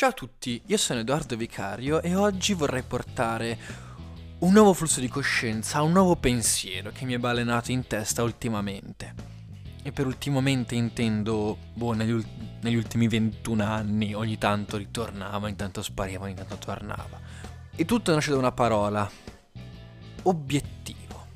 Ciao a tutti, io sono Edoardo Vicario e oggi vorrei portare un nuovo flusso di coscienza, un nuovo pensiero che mi è balenato in testa ultimamente. E per ultimamente intendo, boh, negli, ul- negli ultimi 21 anni ogni tanto ritornava, ogni tanto spariva, ogni tanto tornava. E tutto nasce da una parola, obiettivo.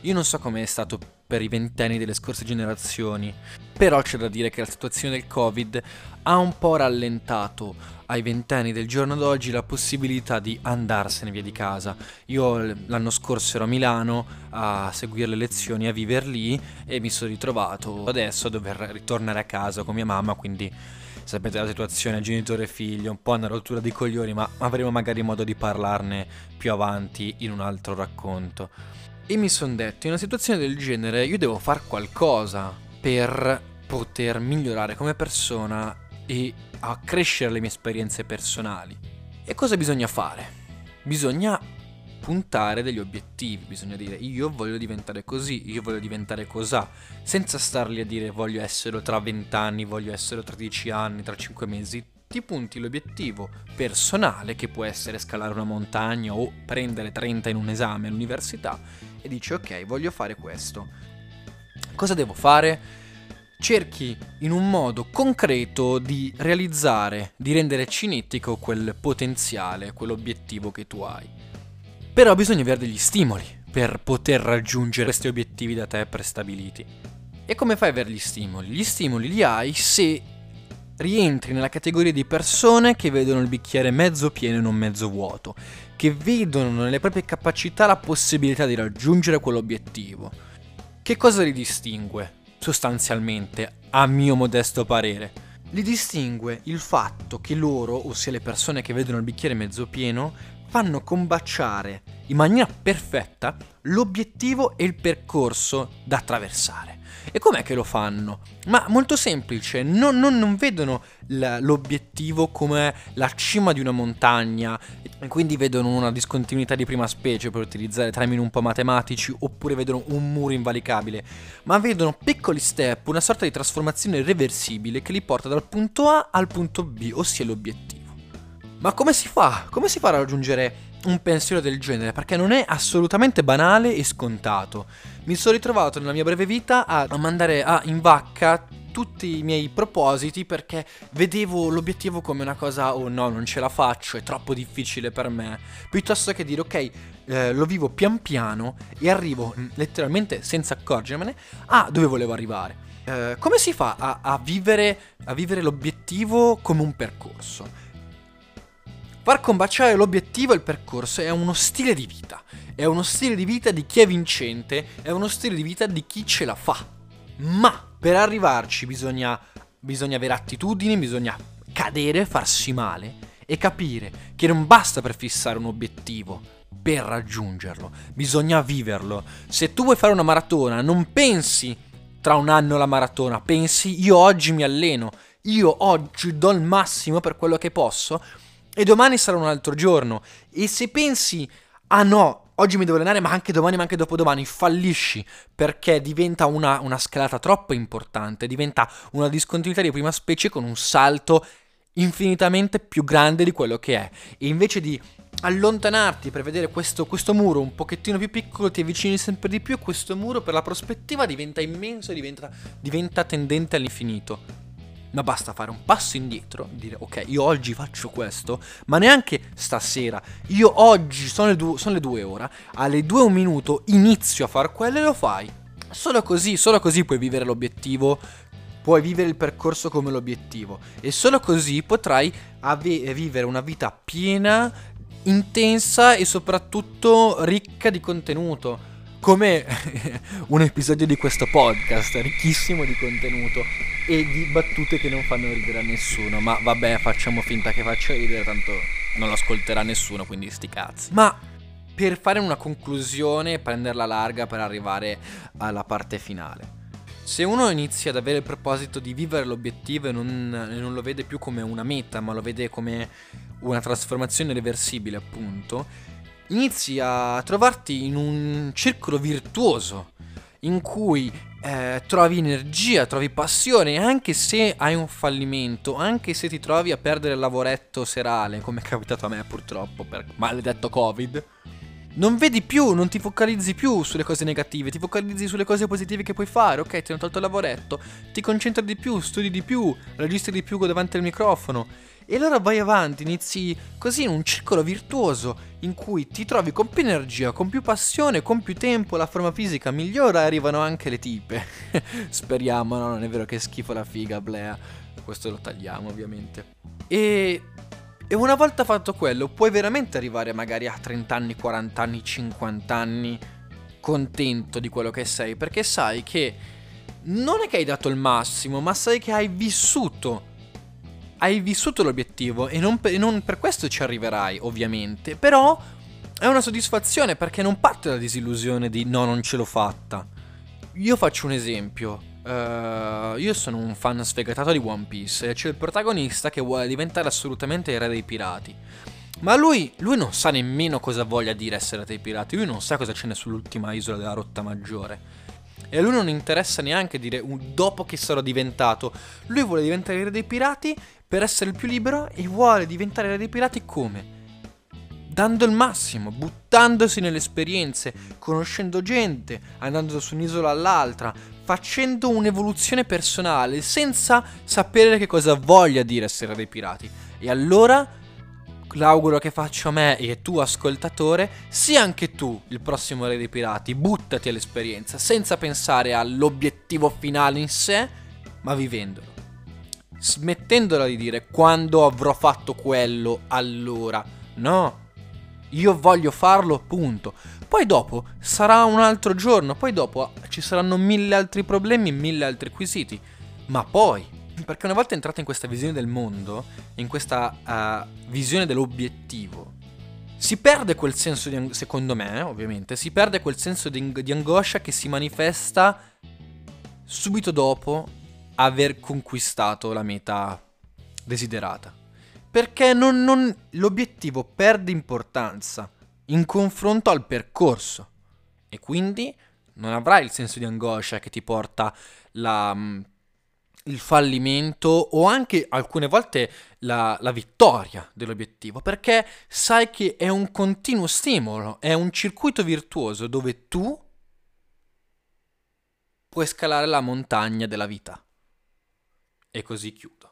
Io non so come è stato per i ventenni delle scorse generazioni, però c'è da dire che la situazione del Covid ha un po' rallentato ai ventenni del giorno d'oggi la possibilità di andarsene via di casa. Io l'anno scorso ero a Milano a seguire le lezioni, a vivere lì e mi sono ritrovato adesso a dover ritornare a casa con mia mamma, quindi sapete la situazione genitore e figlio, un po' una rottura di coglioni, ma avremo magari modo di parlarne più avanti in un altro racconto. E mi sono detto, in una situazione del genere io devo fare qualcosa per poter migliorare come persona e accrescere le mie esperienze personali. E cosa bisogna fare? Bisogna puntare degli obiettivi, bisogna dire io voglio diventare così, io voglio diventare cosà, senza starli a dire voglio essere tra 20 anni, voglio essere tra 10 anni, tra 5 mesi. Ti punti l'obiettivo personale, che può essere scalare una montagna o prendere 30 in un esame all'università, e dici ok, voglio fare questo. Cosa devo fare? cerchi in un modo concreto di realizzare, di rendere cinetico quel potenziale, quell'obiettivo che tu hai. Però bisogna avere degli stimoli per poter raggiungere questi obiettivi da te prestabiliti. E come fai ad avere gli stimoli? Gli stimoli li hai se rientri nella categoria di persone che vedono il bicchiere mezzo pieno e non mezzo vuoto, che vedono nelle proprie capacità la possibilità di raggiungere quell'obiettivo. Che cosa li distingue? sostanzialmente, a mio modesto parere. Li distingue il fatto che loro, ossia le persone che vedono il bicchiere mezzo pieno, fanno combaciare in maniera perfetta l'obiettivo e il percorso da attraversare. E com'è che lo fanno? Ma molto semplice, non, non, non vedono l'obiettivo come la cima di una montagna quindi vedono una discontinuità di prima specie per utilizzare termini un po' matematici oppure vedono un muro invalicabile, ma vedono piccoli step, una sorta di trasformazione irreversibile che li porta dal punto A al punto B, ossia l'obiettivo. Ma come si fa? Come si fa a raggiungere un pensiero del genere? Perché non è assolutamente banale e scontato. Mi sono ritrovato nella mia breve vita a, mandare a, in vacca tutti i miei propositi perché vedevo l'obiettivo come una cosa, oh no, non ce la faccio, è troppo difficile per me. Piuttosto che dire, ok, eh, lo vivo pian piano e arrivo mm, letteralmente senza accorgermene a dove volevo arrivare. Eh, come si fa a, a, vivere, a vivere l'obiettivo come un percorso? Far combaciare l'obiettivo e il percorso è uno stile di vita. È uno stile di vita di chi è vincente, è uno stile di vita di chi ce la fa. Ma per arrivarci bisogna, bisogna avere attitudini, bisogna cadere, farsi male e capire che non basta per fissare un obiettivo, per raggiungerlo, bisogna viverlo. Se tu vuoi fare una maratona, non pensi tra un anno la maratona, pensi io oggi mi alleno, io oggi do il massimo per quello che posso e domani sarà un altro giorno. E se pensi, ah no, oggi mi devo allenare, ma anche domani, ma anche dopodomani, fallisci perché diventa una, una scalata troppo importante, diventa una discontinuità di prima specie con un salto infinitamente più grande di quello che è. E invece di allontanarti per vedere questo, questo, muro un pochettino più piccolo, ti avvicini sempre di più questo muro per la prospettiva diventa immenso e diventa, diventa tendente all'infinito ma basta fare un passo indietro, dire ok, io oggi faccio questo, ma neanche stasera, io oggi sono le, due, sono le due ore, alle due un minuto inizio a fare quello e lo fai. Solo così, solo così puoi vivere l'obiettivo, puoi vivere il percorso come l'obiettivo. E solo così potrai ave- vivere una vita piena, intensa e soprattutto ricca di contenuto come un episodio di questo podcast, ricchissimo di contenuto e di battute che non fanno ridere a nessuno. Ma vabbè, facciamo finta che faccia ridere, tanto non lo ascolterà nessuno, quindi sti cazzi. Ma per fare una conclusione, prenderla larga per arrivare alla parte finale. Se uno inizia ad avere il proposito di vivere l'obiettivo e non, non, lo vede più come una meta, ma lo vede come una trasformazione reversibile, appunto, inizi a trovarti in un circolo virtuoso in cui eh, trovi energia, trovi passione, anche se hai un fallimento, anche se ti trovi a perdere il lavoretto serale, come è capitato a me purtroppo per maledetto Covid, non vedi più, non ti focalizzi più sulle cose negative, ti focalizzi sulle cose positive che puoi fare, ok, ti hanno tolto il lavoretto, ti concentri di più, studi di più, registri di più davanti al microfono. E allora vai avanti, inizi così in un circolo virtuoso in cui ti trovi con più energia, con più passione, con più tempo, la forma fisica migliora e arrivano anche le tipe. Speriamo, no? Non è vero che schifo la figa, Blea. Questo lo tagliamo ovviamente. E e una volta fatto quello, puoi veramente arrivare magari a 30 anni, 40 anni, 50 anni contento di quello che sei, perché sai che non è che hai dato il massimo, ma sai che hai vissuto. Hai vissuto l'obiettivo e non per, non per questo ci arriverai, ovviamente. Però è una soddisfazione perché non parte la disillusione di no, non ce l'ho fatta. Io faccio un esempio. Uh, io sono un fan sfegatato di One Piece c'è il protagonista che vuole diventare assolutamente il re dei pirati. Ma lui, lui non sa nemmeno cosa voglia dire essere re dei pirati, lui non sa cosa c'è sull'ultima isola della Rotta Maggiore. E a lui non interessa neanche dire dopo che sarò diventato. Lui vuole diventare il re dei pirati per essere il più libero e vuole diventare re dei pirati come? dando il massimo, buttandosi nelle esperienze, conoscendo gente, andando su un'isola all'altra, facendo un'evoluzione personale senza sapere che cosa voglia dire essere dei pirati. E allora l'auguro che faccio a me e tu ascoltatore, sia anche tu il prossimo re dei pirati, buttati all'esperienza senza pensare all'obiettivo finale in sé, ma vivendolo. Smettendola di dire quando avrò fatto quello, allora. No, io voglio farlo, punto. Poi dopo sarà un altro giorno, poi dopo ci saranno mille altri problemi, mille altri quesiti. Ma poi, perché una volta entrato in questa visione del mondo, in questa uh, visione dell'obiettivo, si perde quel senso di, secondo me, ovviamente, si perde quel senso di, di angoscia che si manifesta subito dopo aver conquistato la meta desiderata. Perché non, non, l'obiettivo perde importanza in confronto al percorso. E quindi non avrai il senso di angoscia che ti porta la, mm, il fallimento o anche alcune volte la, la, vittoria dell'obiettivo, perché sai che è un continuo stimolo, è un circuito virtuoso dove tu puoi scalare la montagna della vita. E così chiudo.